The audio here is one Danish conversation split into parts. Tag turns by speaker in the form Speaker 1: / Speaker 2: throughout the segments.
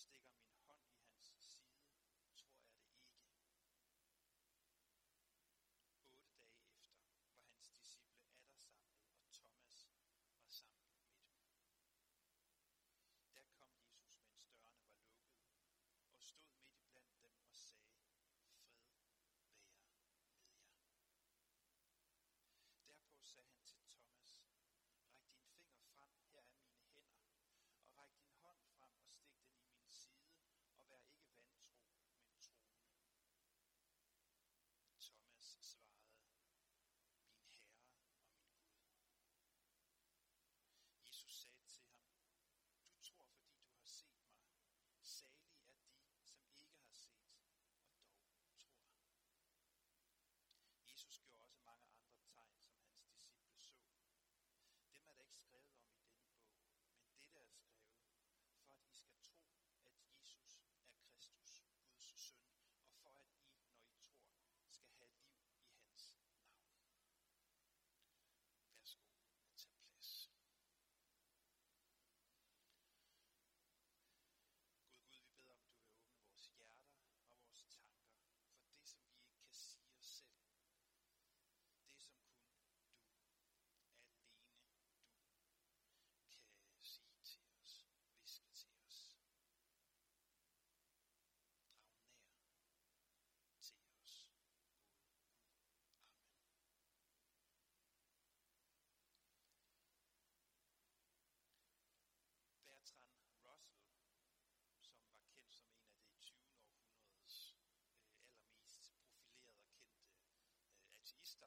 Speaker 1: stikker min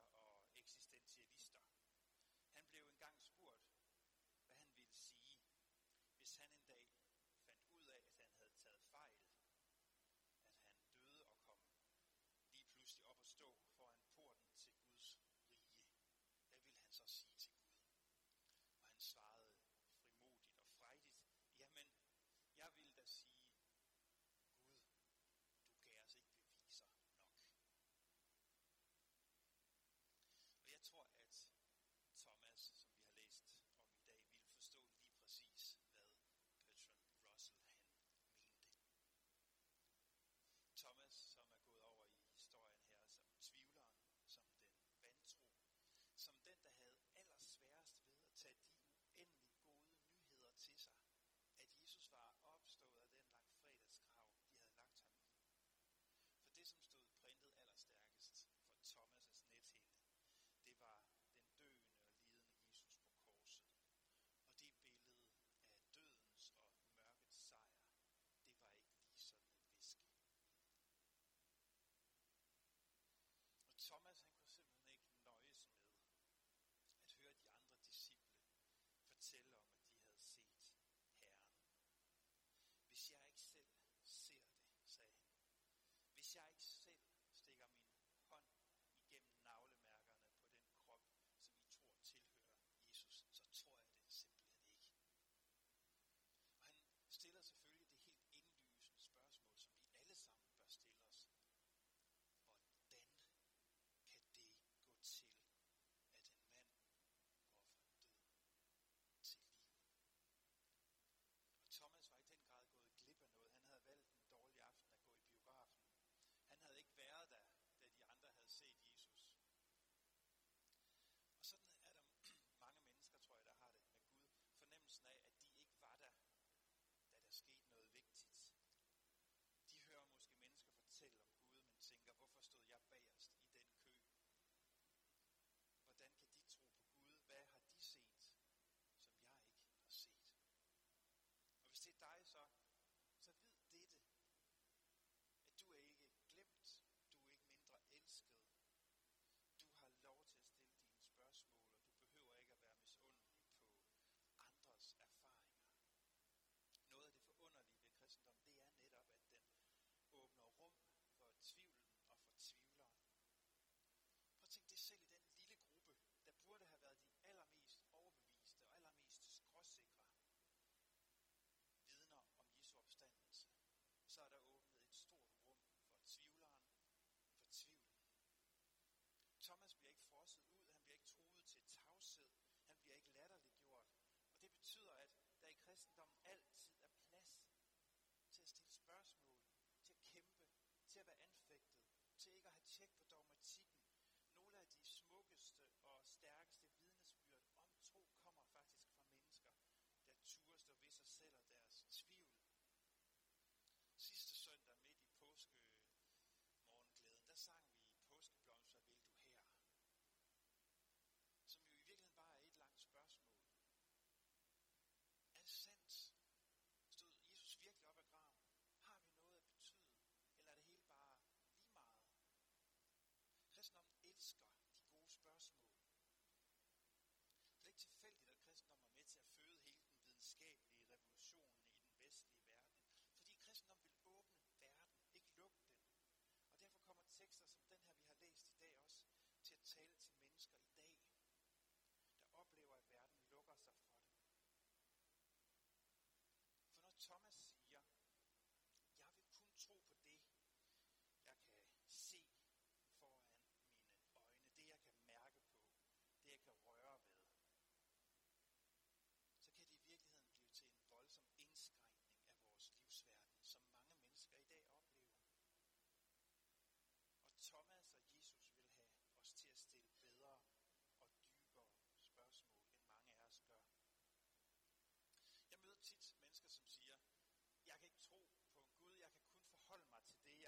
Speaker 1: ateister og eksistentialister. Han blev engang spurgt, hvad han ville sige, hvis han en dag fandt ud af, at han havde taget fejl, at han døde og kom lige pludselig op og stå foran porten til Guds rige. Hvad ville han så sige til Gud? Og han svarede frimodigt og frejdigt, jamen, jeg vil da sige, seems to negociais. Thomas bliver ikke frosset ud, han bliver ikke truet til tavshed, han bliver ikke latterliggjort. Og det betyder, at der i kristendommen altid er plads til at stille spørgsmål, til at kæmpe, til at være anfægtet, til ikke at have tjek på dogmatikken. Nogle af de smukkeste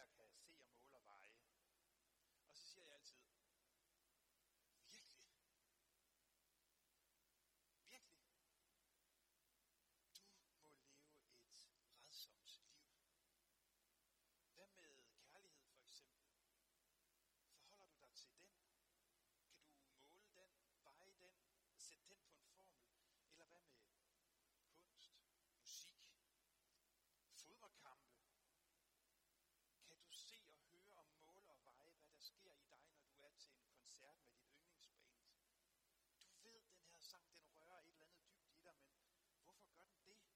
Speaker 1: has seen. sker i dig, når du er til en koncert med dit yndlingsband. Du ved, den her sang, den rører et eller andet dybt i dig, men hvorfor gør den det?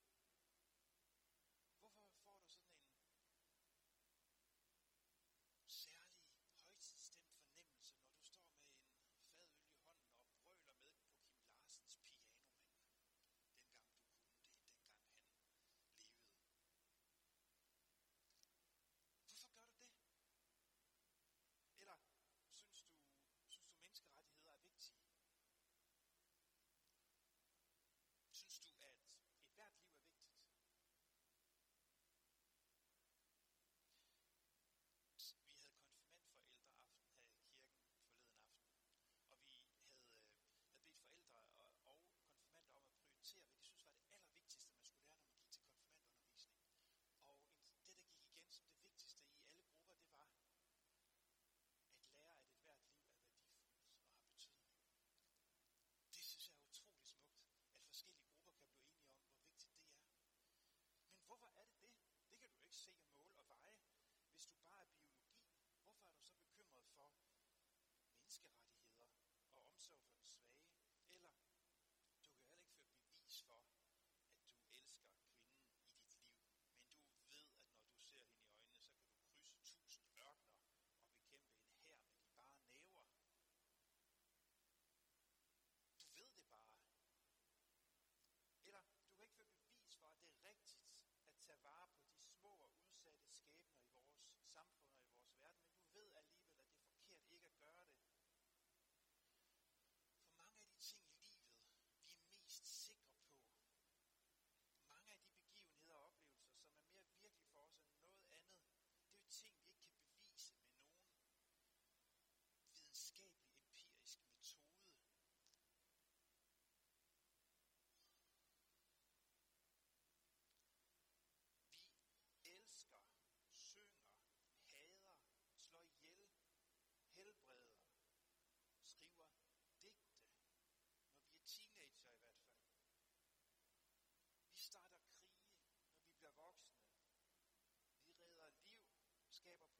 Speaker 1: gave up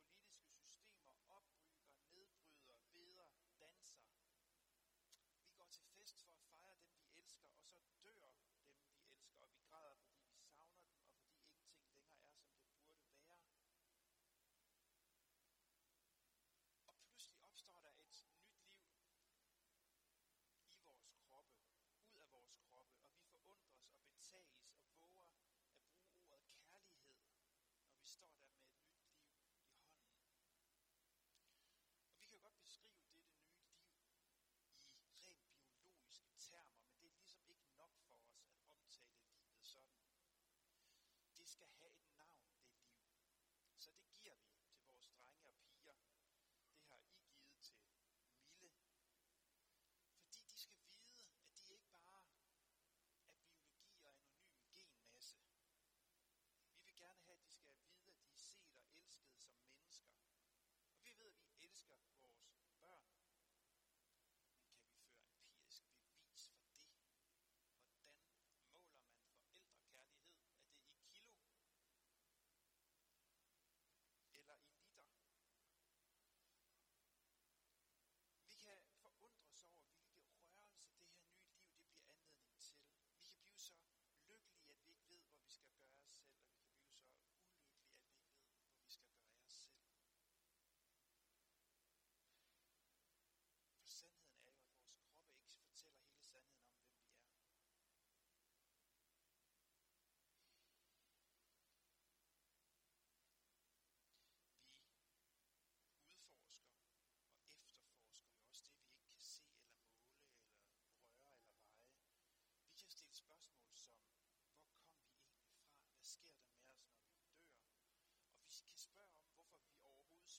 Speaker 1: skal have et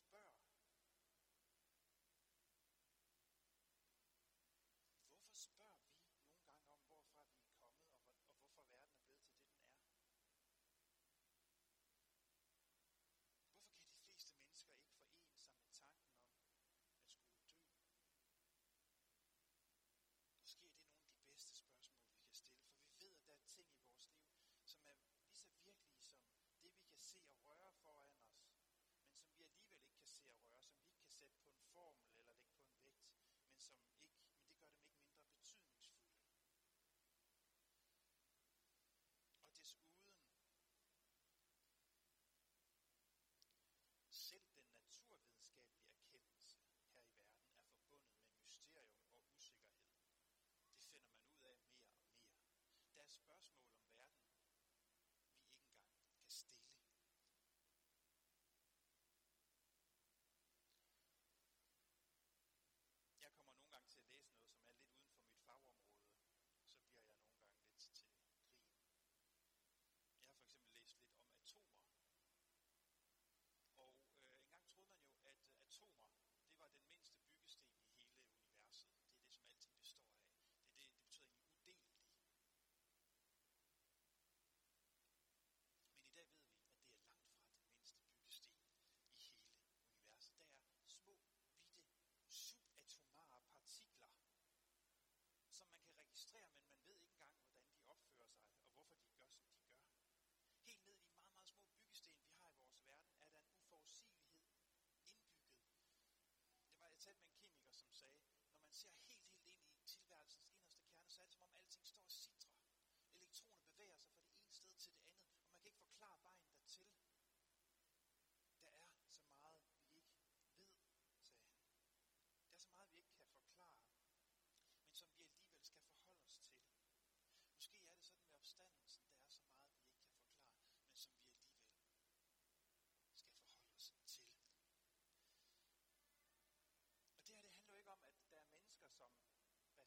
Speaker 1: sperm. sætte på en formel eller lægge på en vægt, men, som ikke, men det gør dem ikke mindre betydningsfulde. Og desuden, selv den naturvidenskabelige erkendelse her i verden er forbundet med mysterium og usikkerhed. Det finder man ud af mere og mere. Der er spørgsmål ser helt, helt ind i tilværelsens inderste kerne, så er det som om alting står og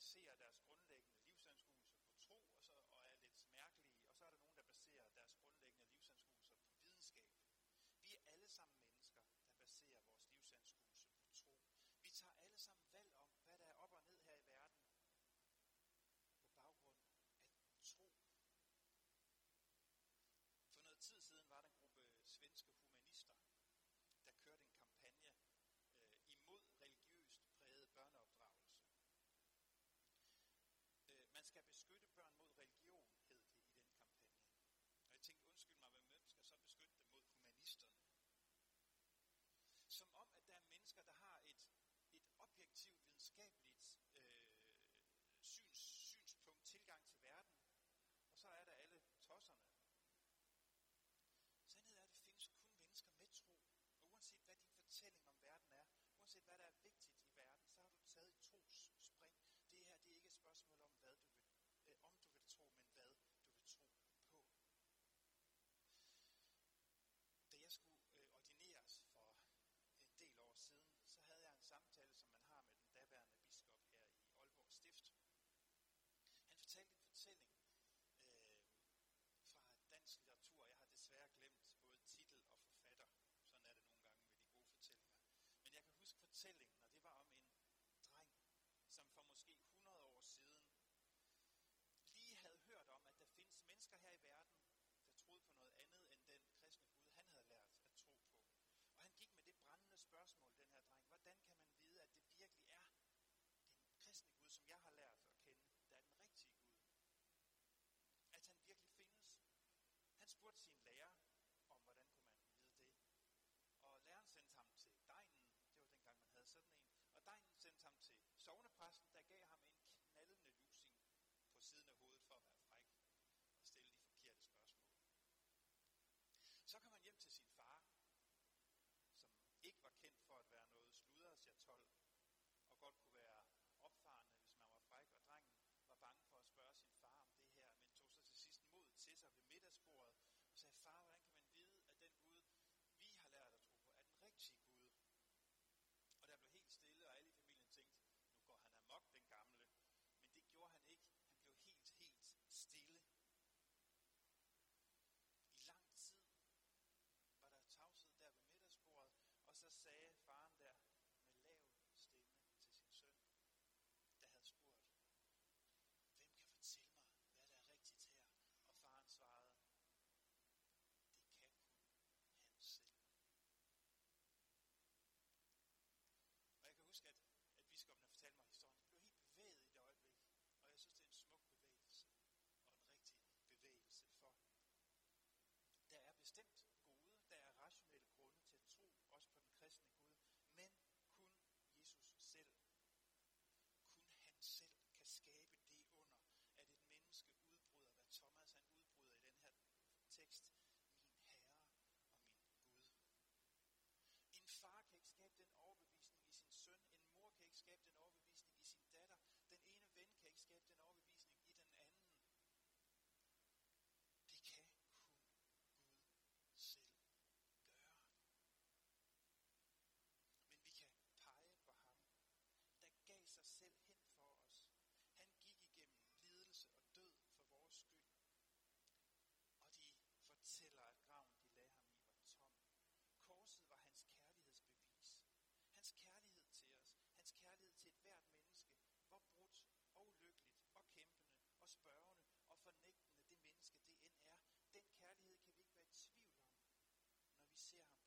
Speaker 1: baserer deres grundlæggende livsanskuelser på tro, og, så, og er lidt mærkelige, og så er der nogen, der baserer deres grundlæggende livsanskuelser på videnskab. Vi er alle sammen mennesker, der baserer vores livsanskuelse på tro. Vi tager alle sammen valg om, hvad der er op og ned her i verden, på baggrund af tro. For noget tid siden var der en beskytte børn mod religion, hed det i den kampagne. Og jeg tænkte, undskyld mig, hvem skal så beskytte dem mod humanisterne? Som om, at der er mennesker, der har et, et objektivt videnskabeligt fortælling øh, fra dansk litteratur. Jeg har desværre glemt både titel og forfatter. Sådan er det nogle gange med de gode fortællinger. Men jeg kan huske fortællingen, og det var om en dreng, som for måske 100 år siden lige havde hørt om, at der findes mennesker her i verden, der troede på noget andet end den kristne Gud, han havde lært at tro på. Og han gik med det brændende spørgsmål, den her dreng. Hvordan kan man vide, at det virkelig er den kristne Gud, som jeg har lært, spurgt sin lærer om, hvordan kunne man vide det. Og læreren sendte ham til degnen, det var dengang man havde sådan en, og degnen sendte ham til sovnepræsten, saith, spørgende og fornægtende det menneske det end er. Den kærlighed kan vi ikke være i tvivl om, når vi ser ham.